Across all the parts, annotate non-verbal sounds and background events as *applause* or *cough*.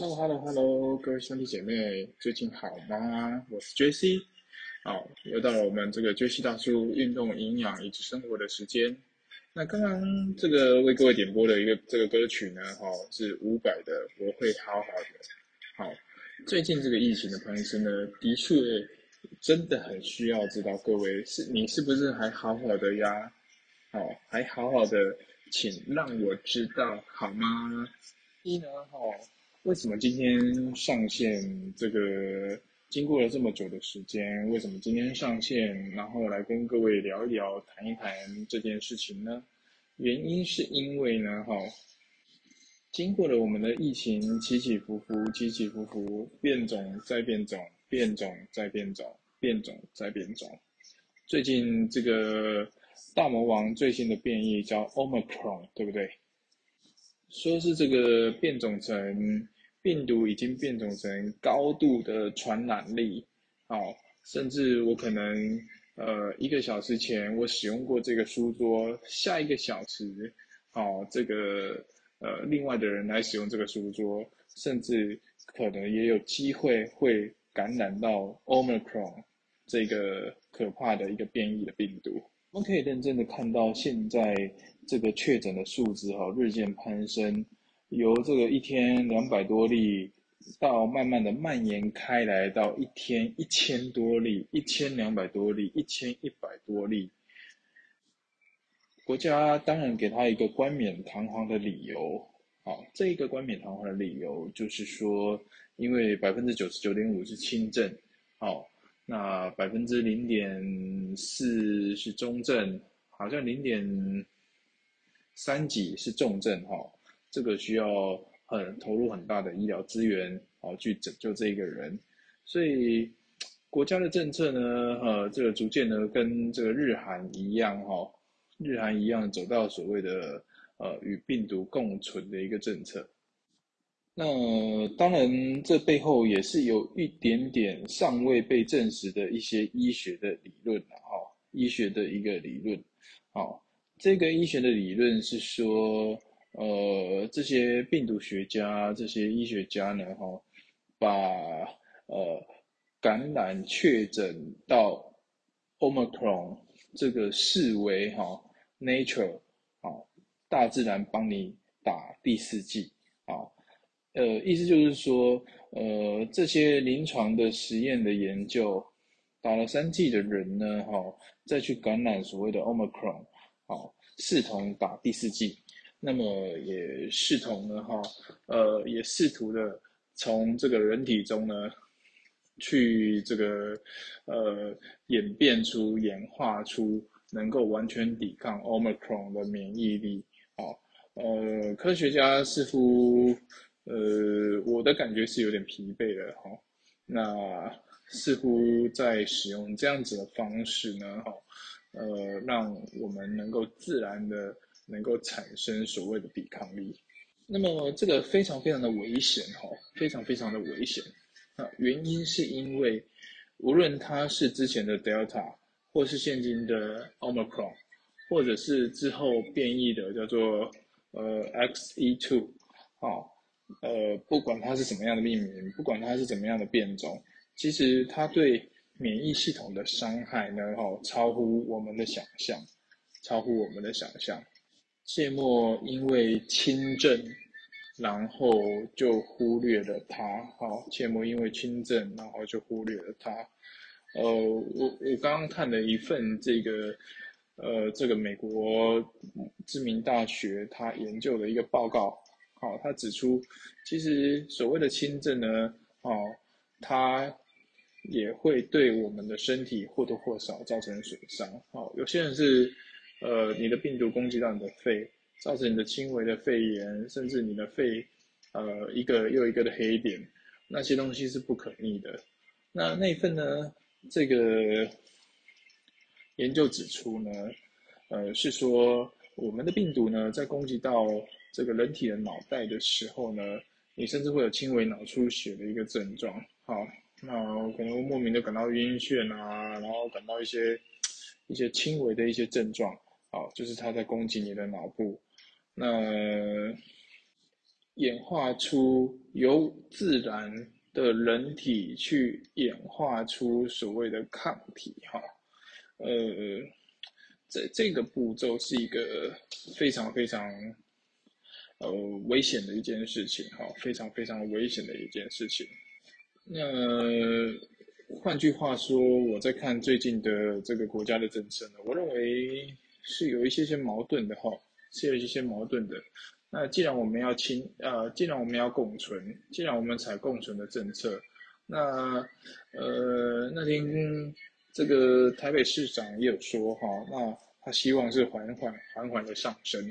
Hello，Hello，Hello，各位兄弟姐妹，最近好吗？我是 JC，好，又到了我们这个 JC 大叔运动、营养以及生活的时间。那刚刚这个为各位点播的一个这个歌曲呢，哈，是伍佰的《我会好好的》。好，最近这个疫情的朋友呢，的确真的很需要知道各位是你是不是还好好的呀？好，还好好的，请让我知道好吗？一呢，哈。为什么今天上线？这个经过了这么久的时间，为什么今天上线，然后来跟各位聊一聊、谈一谈这件事情呢？原因是因为呢，哈，经过了我们的疫情起起伏伏、起起伏伏，变种再变种，变种再变种，变种再变种。最近这个大魔王最新的变异叫 Omicron，对不对？说是这个变种成病毒已经变种成高度的传染力，好，甚至我可能呃一个小时前我使用过这个书桌，下一个小时，好，这个呃另外的人来使用这个书桌，甚至可能也有机会会感染到 Omicron 这个可怕的一个变异的病毒。我们可以认真的看到现在。这个确诊的数字哈日渐攀升，由这个一天两百多例，到慢慢的蔓延开来，到一天一千多例、一千两百多例、一千一百多例。国家当然给他一个冠冕堂皇的理由，好，这一个冠冕堂皇的理由就是说，因为百分之九十九点五是轻症，好，那百分之零点四是中症，好像零点。三级是重症哈，这个需要很投入很大的医疗资源哦，去拯救这一个人。所以国家的政策呢，呃，这个逐渐呢跟这个日韩一样哈，日韩一样走到所谓的呃与病毒共存的一个政策。那当然，这背后也是有一点点尚未被证实的一些医学的理论的哈，医学的一个理论，好。这个医学的理论是说，呃，这些病毒学家、这些医学家呢，哈，把呃感染确诊到 Omicron 这个视为哈 nature 啊，大自然帮你打第四剂啊，呃，意思就是说，呃，这些临床的实验的研究，打了三剂的人呢，哈，再去感染所谓的 Omicron。好，视同打第四剂，那么也视同呢，哈，呃，也试图的从这个人体中呢，去这个呃演变出、演化出能够完全抵抗 Omicron 的免疫力。好，呃，科学家似乎，呃，我的感觉是有点疲惫了，哈，那似乎在使用这样子的方式呢，哈。呃，让我们能够自然的能够产生所谓的抵抗力。那么这个非常非常的危险哈，非常非常的危险。那，原因是因为无论它是之前的 Delta，或是现今的 Omicron，或者是之后变异的叫做呃 XE2，好，呃，不管它是什么样的命名，不管它是怎么样的变种，其实它对。免疫系统的伤害呢？哈，超乎我们的想象，超乎我们的想象。切莫因为轻症，然后就忽略了它。哈，切莫因为轻症，然后就忽略了它。呃，我我刚刚看了一份这个，呃，这个美国知名大学他研究的一个报告。好，他指出，其实所谓的轻症呢，哦，它。也会对我们的身体或多或少造成损伤。好，有些人是，呃，你的病毒攻击到你的肺，造成你的轻微的肺炎，甚至你的肺，呃，一个又一个的黑点，那些东西是不可逆的。那那份呢？这个研究指出呢，呃，是说我们的病毒呢，在攻击到这个人体的脑袋的时候呢，你甚至会有轻微脑出血的一个症状。好。那可能莫名的感到晕眩啊，然后感到一些一些轻微的一些症状，好，就是它在攻击你的脑部。那演化出由自然的人体去演化出所谓的抗体，哈，呃，这这个步骤是一个非常非常呃危险的一件事情，哈，非常非常危险的一件事情。那换句话说，我在看最近的这个国家的政策呢，我认为是有一些些矛盾的，哈，是有一些些矛盾的。那既然我们要亲，呃，既然我们要共存，既然我们采共存的政策，那，呃，那天这个台北市长也有说哈，那希望是缓缓缓缓的上升，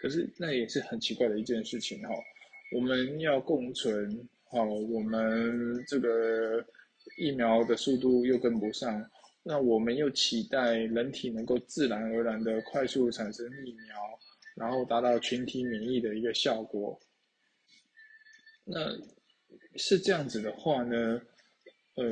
可是那也是很奇怪的一件事情哈，我们要共存，好，我们这个疫苗的速度又跟不上，那我们又期待人体能够自然而然的快速产生疫苗。然后达到群体免疫的一个效果。那是这样子的话呢？呃，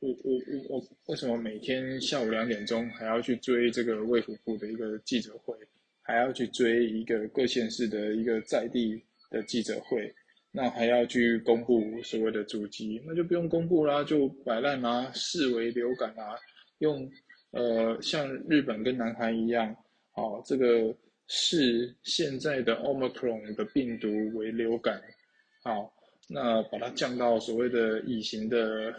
我我我我为什么每天下午两点钟还要去追这个卫福部的一个记者会，还要去追一个各县市的一个在地的记者会？那还要去公布所谓的主机？那就不用公布啦，就摆烂啦，视为流感啊，用呃像日本跟南韩一样，哦这个。视现在的 Omicron 的病毒为流感，好，那把它降到所谓的乙型的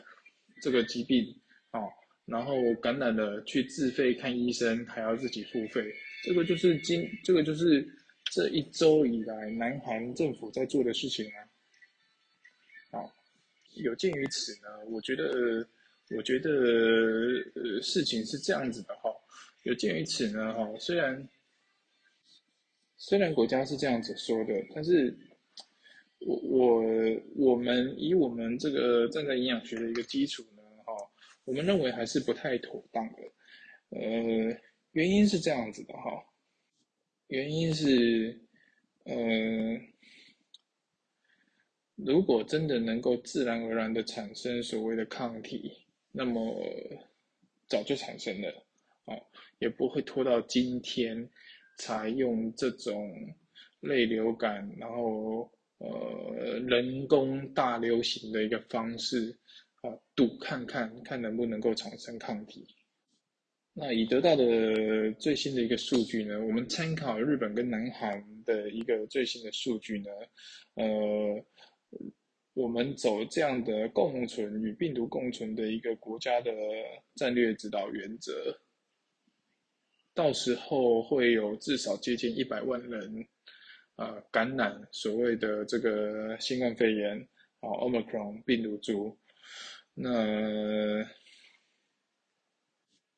这个疾病，好，然后感染了去自费看医生，还要自己付费，这个就是今这个就是这一周以来南韩政府在做的事情啊，好，有鉴于此呢，我觉得我觉得呃事情是这样子的哈，有鉴于此呢哈，虽然。虽然国家是这样子说的，但是我我我们以我们这个站在营养学的一个基础呢，哈，我们认为还是不太妥当的。呃，原因是这样子的哈，原因是，呃，如果真的能够自然而然的产生所谓的抗体，那么早就产生了，啊，也不会拖到今天。才用这种类流感，然后人工大流行的一个方式啊，赌看看看能不能够产生抗体。那已得到的最新的一个数据呢，我们参考日本跟南韩的一个最新的数据呢，呃，我们走这样的共存与病毒共存的一个国家的战略指导原则。到时候会有至少接近一百万人，呃，感染所谓的这个新冠肺炎啊，Omicron 病毒株。那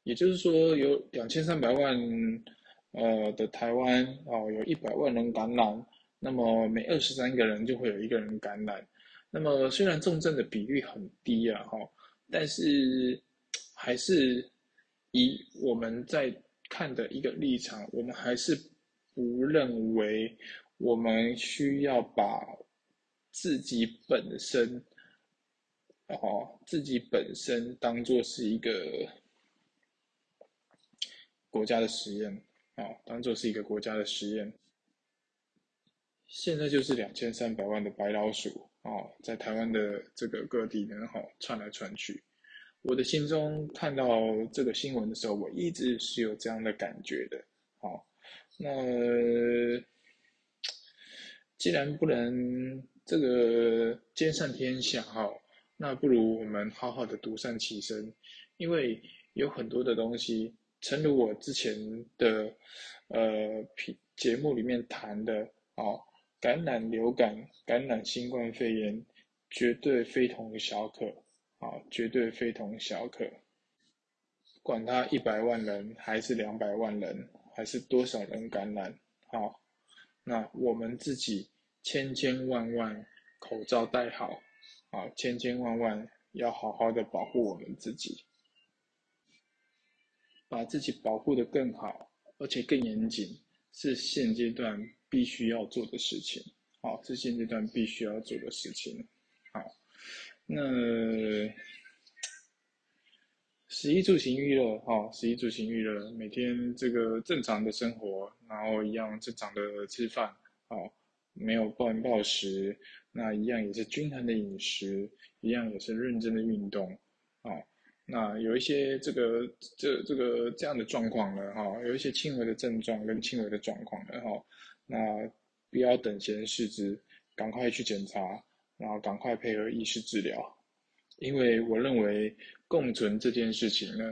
也就是说，有两千三百万呃的台湾哦，有一百万人感染，那么每二十三个人就会有一个人感染。那么虽然重症的比率很低啊，哈，但是还是以我们在看的一个立场，我们还是不认为我们需要把自己本身，哦，自己本身当做是一个国家的实验，啊，当做是一个国家的实验。现在就是两千三百万的白老鼠，哦，在台湾的这个各地呢，哈，窜来窜去。我的心中看到这个新闻的时候，我一直是有这样的感觉的。好，那既然不能这个兼善天下，哈，那不如我们好好的独善其身，因为有很多的东西，诚如我之前的呃节目里面谈的，哦，感染流感、感染新冠肺炎，绝对非同小可。啊，绝对非同小可。管他一百万人还是两百万人，还是多少人感染，好，那我们自己千千万万口罩戴好，啊，千千万万要好好的保护我们自己，把自己保护的更好，而且更严谨，是现阶段必须要做的事情。好，是现阶段必须要做的事情。好。那，食衣住行娱乐，哈，食衣住行娱乐，每天这个正常的生活，然后一样正常的吃饭，好，没有暴饮暴食，那一样也是均衡的饮食，一样也是认真的运动，啊，那有一些这个这这个这样的状况呢，哈，有一些轻微的症状跟轻微的状况呢，哈，那不要等闲视之，赶快去检查，然后赶快配合医师治疗，因为我认为共存这件事情呢，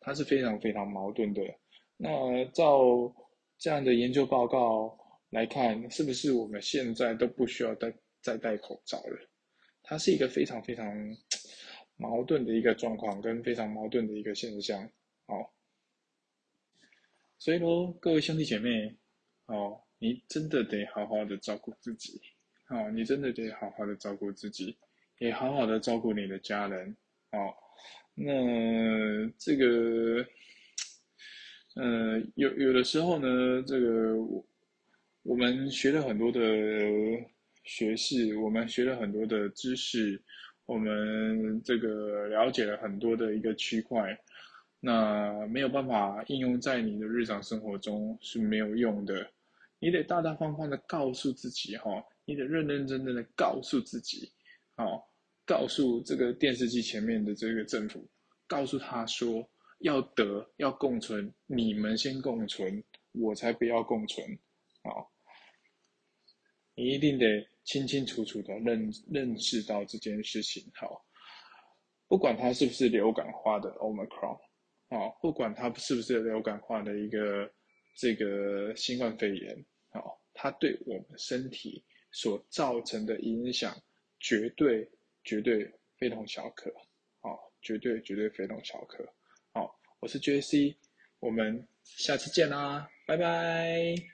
它是非常非常矛盾的。那照这样的研究报告。来看，是不是我们现在都不需要戴再戴口罩了？它是一个非常非常 *tsk* 矛盾的一个状况，跟非常矛盾的一个现象。哦，所以喽，各位兄弟姐妹，哦，你真的得好好的照顾自己，哦，你真的得好好的照顾自己，也好好的照顾你的家人。哦，那这个，呃，有有的时候呢，这个我。我们学了很多的学士，我们学了很多的知识，我们这个了解了很多的一个区块，那没有办法应用在你的日常生活中是没有用的。你得大大方方的告诉自己，哈，你得认认真真的告诉自己，好，告诉这个电视机前面的这个政府，告诉他说，要得要共存，你们先共存，我才不要共存，好。你一定得清清楚楚的认认识到这件事情，好，不管它是不是流感化的 Omicron，好，不管它是不是流感化的一个这个新冠肺炎，好，它对我们身体所造成的影响，绝对绝对非同小可，好，绝对绝对非同小可，好，我是 J C，我们下次见啦，拜拜。